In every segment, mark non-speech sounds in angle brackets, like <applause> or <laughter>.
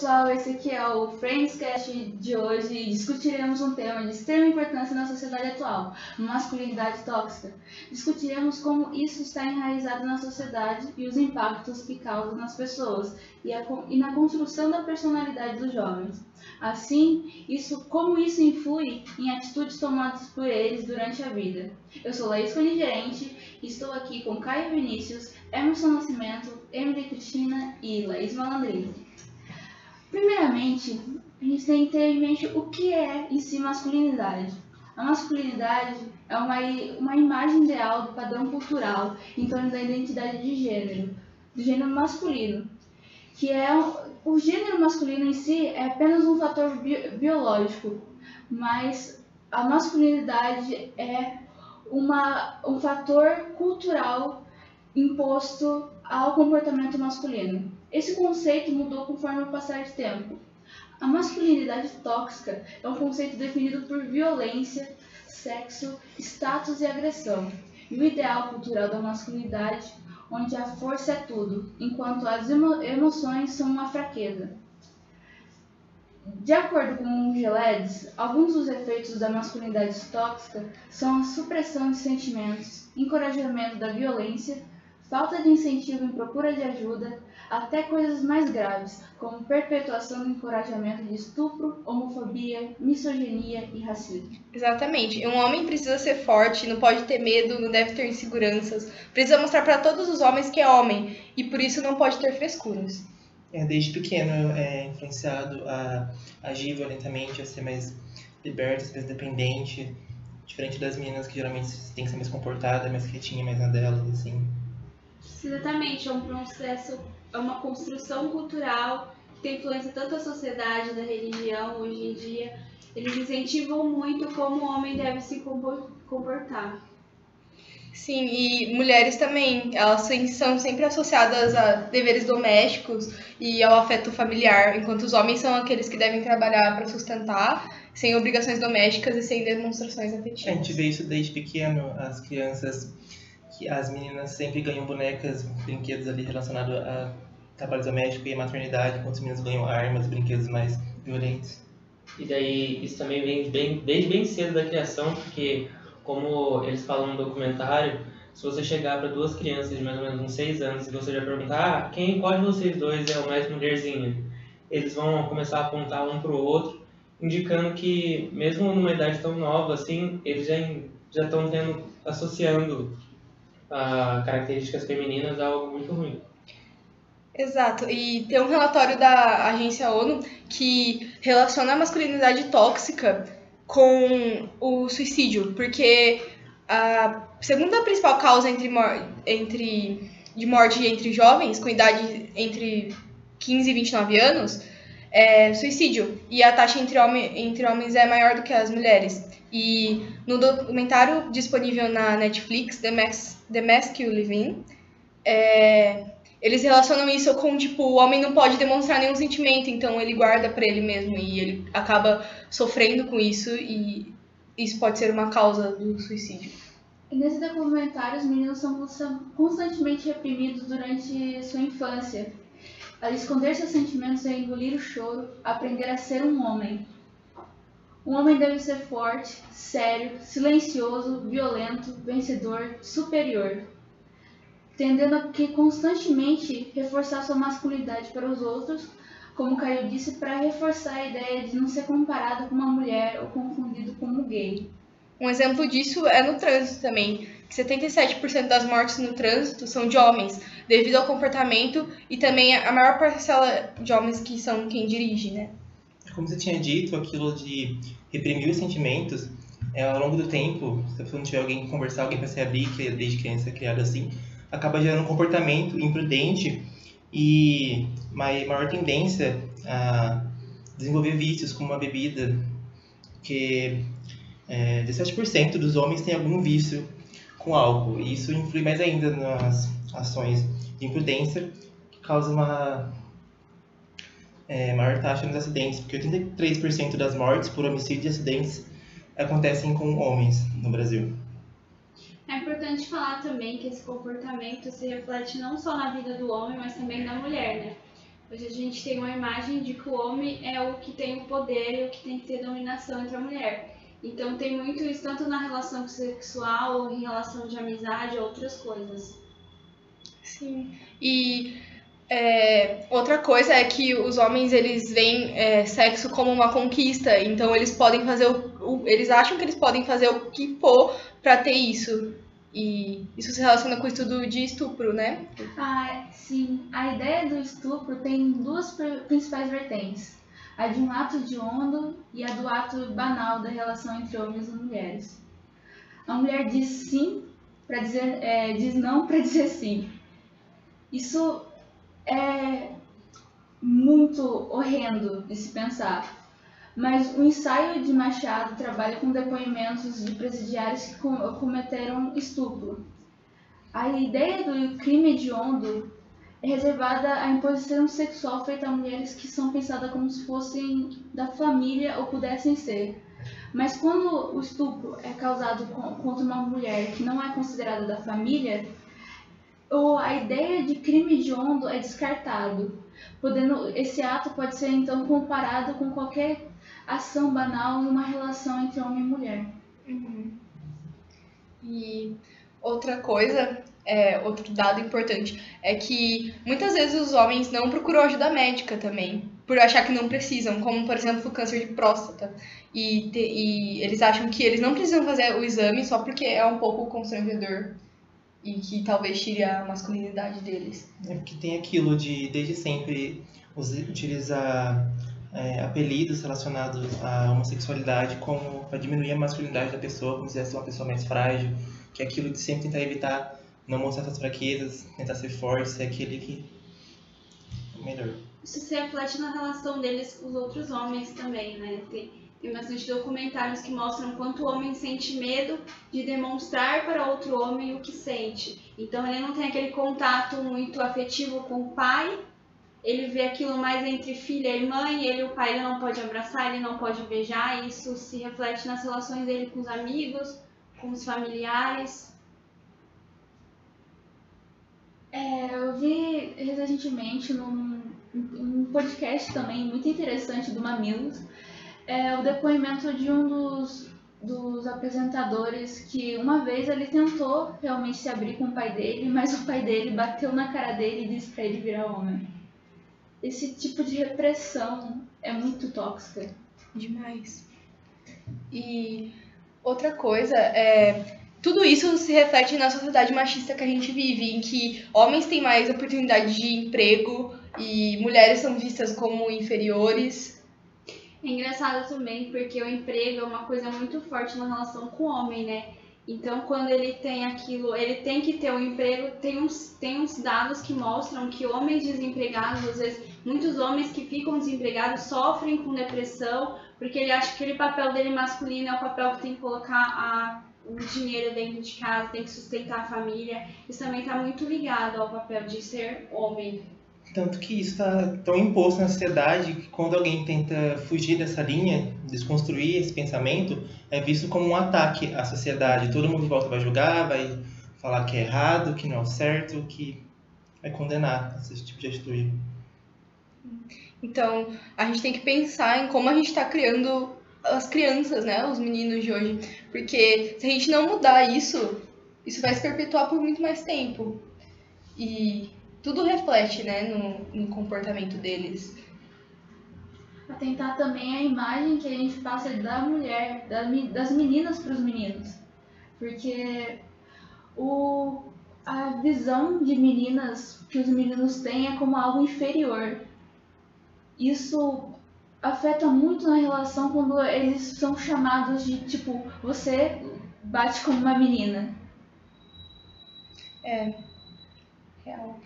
pessoal, esse aqui é o Friendscast de hoje e discutiremos um tema de extrema importância na sociedade atual, masculinidade tóxica. Discutiremos como isso está enraizado na sociedade e os impactos que causa nas pessoas e, a, e na construção da personalidade dos jovens. Assim, isso, como isso influi em atitudes tomadas por eles durante a vida. Eu sou Laís Conigerente e estou aqui com Caio Vinícius, Emerson Nascimento, Emily Cristina e Laís Malandrini. Primeiramente, a gente tem que ter em mente o que é em si masculinidade. A masculinidade é uma, uma imagem ideal do padrão cultural em torno da identidade de gênero, do gênero masculino, que é o gênero masculino em si é apenas um fator bi biológico, mas a masculinidade é uma, um fator cultural imposto ao comportamento masculino. Esse conceito mudou conforme o passar do tempo. A masculinidade tóxica é um conceito definido por violência, sexo, status e agressão. E o ideal cultural da masculinidade, onde a força é tudo, enquanto as emo emoções são uma fraqueza. De acordo com Geledes, alguns dos efeitos da masculinidade tóxica são a supressão de sentimentos, encorajamento da violência, falta de incentivo em procura de ajuda, até coisas mais graves, como perpetuação do encorajamento de estupro, homofobia, misoginia e racismo. Exatamente. Um homem precisa ser forte, não pode ter medo, não deve ter inseguranças, precisa mostrar para todos os homens que é homem e por isso não pode ter frescuras. É, desde pequeno é influenciado a agir violentamente, a ser mais liberto, ser mais dependente, diferente das meninas que geralmente tem que ser mais comportada, mais quietinha, mais na delas, assim. Exatamente, é um processo, é uma construção cultural que tem influência tanto da sociedade, da religião hoje em dia. Eles incentivam muito como o homem deve se comportar. Sim, e mulheres também, elas são sempre associadas a deveres domésticos e ao afeto familiar, enquanto os homens são aqueles que devem trabalhar para sustentar, sem obrigações domésticas e sem demonstrações afetivas. A gente vê isso desde pequeno, as crianças que as meninas sempre ganham bonecas, brinquedos ali relacionados a trabalho doméstico e a maternidade, enquanto os meninos ganham armas, brinquedos mais violentos. E daí isso também vem bem, desde bem cedo da criação, porque como eles falam no documentário, se você chegar para duas crianças de mais ou menos uns seis anos e você já perguntar ah, quem, qual de vocês dois é o mais mulherzinha, eles vão começar a apontar um para o outro, indicando que mesmo numa idade tão nova assim, eles já já estão tendo associando a características femininas a algo muito ruim. Exato, e tem um relatório da agência ONU que relaciona a masculinidade tóxica com o suicídio, porque a segunda principal causa entre, entre, de morte entre jovens com idade entre 15 e 29 anos é suicídio, e a taxa entre, homem, entre homens é maior do que as mulheres. E no documentário disponível na Netflix, The Mask, The Mask You Live In, é, eles relacionam isso com, tipo, o homem não pode demonstrar nenhum sentimento, então ele guarda para ele mesmo e ele acaba sofrendo com isso e isso pode ser uma causa do suicídio. Nesse documentário, os meninos são constantemente reprimidos durante sua infância. A esconder seus sentimentos é engolir o choro, aprender a ser um homem. Um homem deve ser forte, sério, silencioso, violento, vencedor, superior, tendendo a que constantemente reforçar sua masculinidade para os outros, como Caio disse, para reforçar a ideia de não ser comparado com uma mulher ou confundido como gay. Um exemplo disso é no trânsito também, 77% das mortes no trânsito são de homens, devido ao comportamento e também a maior parcela de homens que são quem dirige, né? como você tinha dito, aquilo de reprimir os sentimentos, é, ao longo do tempo, se você não tiver alguém conversar, alguém para se abrir, que é desde criança é criado assim, acaba gerando um comportamento imprudente e maior tendência a desenvolver vícios como a bebida, que é, 17% dos homens têm algum vício com álcool, e isso influi mais ainda nas ações de imprudência, que causa uma é, maior taxa nos acidentes, porque 83% das mortes por homicídio e acidentes acontecem com homens no Brasil. É importante falar também que esse comportamento se reflete não só na vida do homem, mas também da mulher, né? Hoje a gente tem uma imagem de que o homem é o que tem o poder e o que tem que ter dominação entre a mulher. Então tem muito isso tanto na relação sexual, ou em relação de amizade, outras coisas. Sim. E é, outra coisa é que os homens eles veem é, sexo como uma conquista, então eles podem fazer o, o, eles acham que eles podem fazer o que for para ter isso. E isso se relaciona com o estudo de estupro, né? Ah, sim. A ideia do estupro tem duas principais vertentes: a de um ato de onda e a do ato banal da relação entre homens e mulheres. A mulher diz sim para dizer, é, diz não para <laughs> dizer sim. Isso é muito horrendo de se pensar. Mas o ensaio de Machado trabalha com depoimentos de presidiários que cometeram estupro. A ideia do crime hediondo é reservada à imposição sexual feita a mulheres que são pensadas como se fossem da família ou pudessem ser. Mas quando o estupro é causado contra uma mulher que não é considerada da família, a ideia de crime hediondo é descartado. Podendo, esse ato pode ser então comparado com qualquer ação banal numa relação entre homem e mulher. Uhum. E outra coisa, é, outro dado importante, é que muitas vezes os homens não procuram ajuda médica também, por achar que não precisam, como por exemplo o câncer de próstata. E, te, e eles acham que eles não precisam fazer o exame só porque é um pouco constrangedor e que talvez tire a masculinidade deles. É porque tem aquilo de desde sempre utilizar é, apelidos relacionados à homossexualidade como para diminuir a masculinidade da pessoa, como se fosse uma pessoa mais frágil, que é aquilo de sempre tentar evitar não mostrar suas fraquezas, tentar ser forte, ser aquele que é melhor. Isso se reflete na relação deles com os outros homens também, né? Tem, tem bastante documentários que mostram quanto o homem sente medo de demonstrar para outro homem o que sente. Então ele não tem aquele contato muito afetivo com o pai, ele vê aquilo mais entre filha e mãe, ele o pai ele não pode abraçar, ele não pode beijar, isso se reflete nas relações dele com os amigos, com os familiares. É, eu vi recentemente num, num podcast também muito interessante do Mamilos, é, o depoimento de um dos, dos apresentadores que uma vez ele tentou realmente se abrir com o pai dele, mas o pai dele bateu na cara dele e disse para ele virar homem esse tipo de repressão é muito tóxica. Demais. E outra coisa é. Tudo isso se reflete na sociedade machista que a gente vive, em que homens têm mais oportunidade de emprego e mulheres são vistas como inferiores. É engraçado também, porque o emprego é uma coisa muito forte na relação com o homem, né? Então, quando ele tem aquilo, ele tem que ter um emprego. Tem uns, tem uns dados que mostram que homens desempregados, às vezes, muitos homens que ficam desempregados sofrem com depressão, porque ele acha que aquele papel dele masculino é o papel que tem que colocar a, o dinheiro dentro de casa, tem que sustentar a família. Isso também está muito ligado ao papel de ser homem. Tanto que isso está tão imposto na sociedade que quando alguém tenta fugir dessa linha, desconstruir esse pensamento, é visto como um ataque à sociedade. Todo mundo em volta vai julgar, vai falar que é errado, que não é o certo, que vai condenar esse tipo de atitude. Então, a gente tem que pensar em como a gente está criando as crianças, né, os meninos de hoje, porque se a gente não mudar isso, isso vai se perpetuar por muito mais tempo. E tudo reflete, né, no, no comportamento deles. Atentar também a imagem que a gente passa da mulher, das meninas para os meninos. Porque o, a visão de meninas que os meninos têm é como algo inferior. Isso afeta muito na relação quando eles são chamados de tipo, você bate como uma menina. É. Real.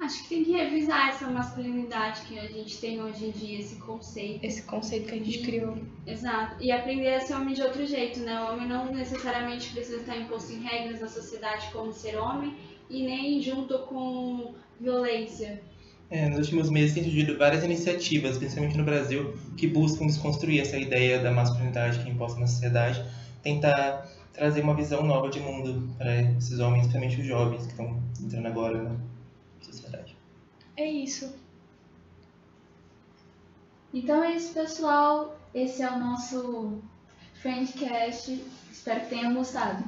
Acho que tem que revisar essa masculinidade que a gente tem hoje em dia, esse conceito. Esse conceito que a gente E- criou. Exato. E aprender a ser homem de outro jeito, né? O homem não necessariamente precisa estar imposto em regras da sociedade como ser homem e nem junto com violência. É, nos últimos meses tem surgido várias iniciativas, principalmente no Brasil, que buscam desconstruir essa ideia da masculinidade que é imposta na sociedade, tentar trazer uma visão nova de mundo para esses homens, principalmente os jovens que estão entrando agora na sociedade. É isso. Então é isso, pessoal. Esse é o nosso Friendcast. Espero que tenham gostado.